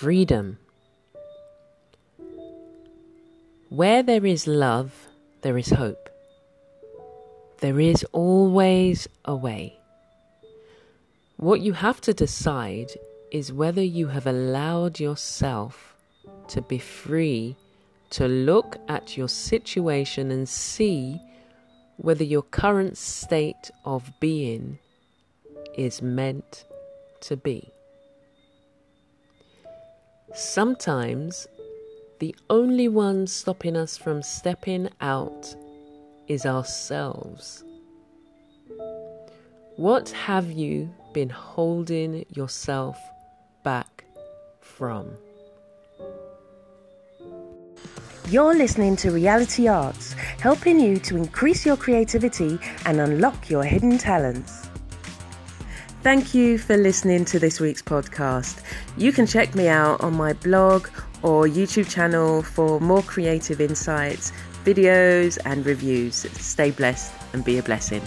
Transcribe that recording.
Freedom. Where there is love, there is hope. There is always a way. What you have to decide is whether you have allowed yourself to be free to look at your situation and see whether your current state of being is meant to be. Sometimes the only one stopping us from stepping out is ourselves. What have you been holding yourself back from? You're listening to Reality Arts, helping you to increase your creativity and unlock your hidden talents. Thank you for listening to this week's podcast. You can check me out on my blog or YouTube channel for more creative insights, videos, and reviews. Stay blessed and be a blessing.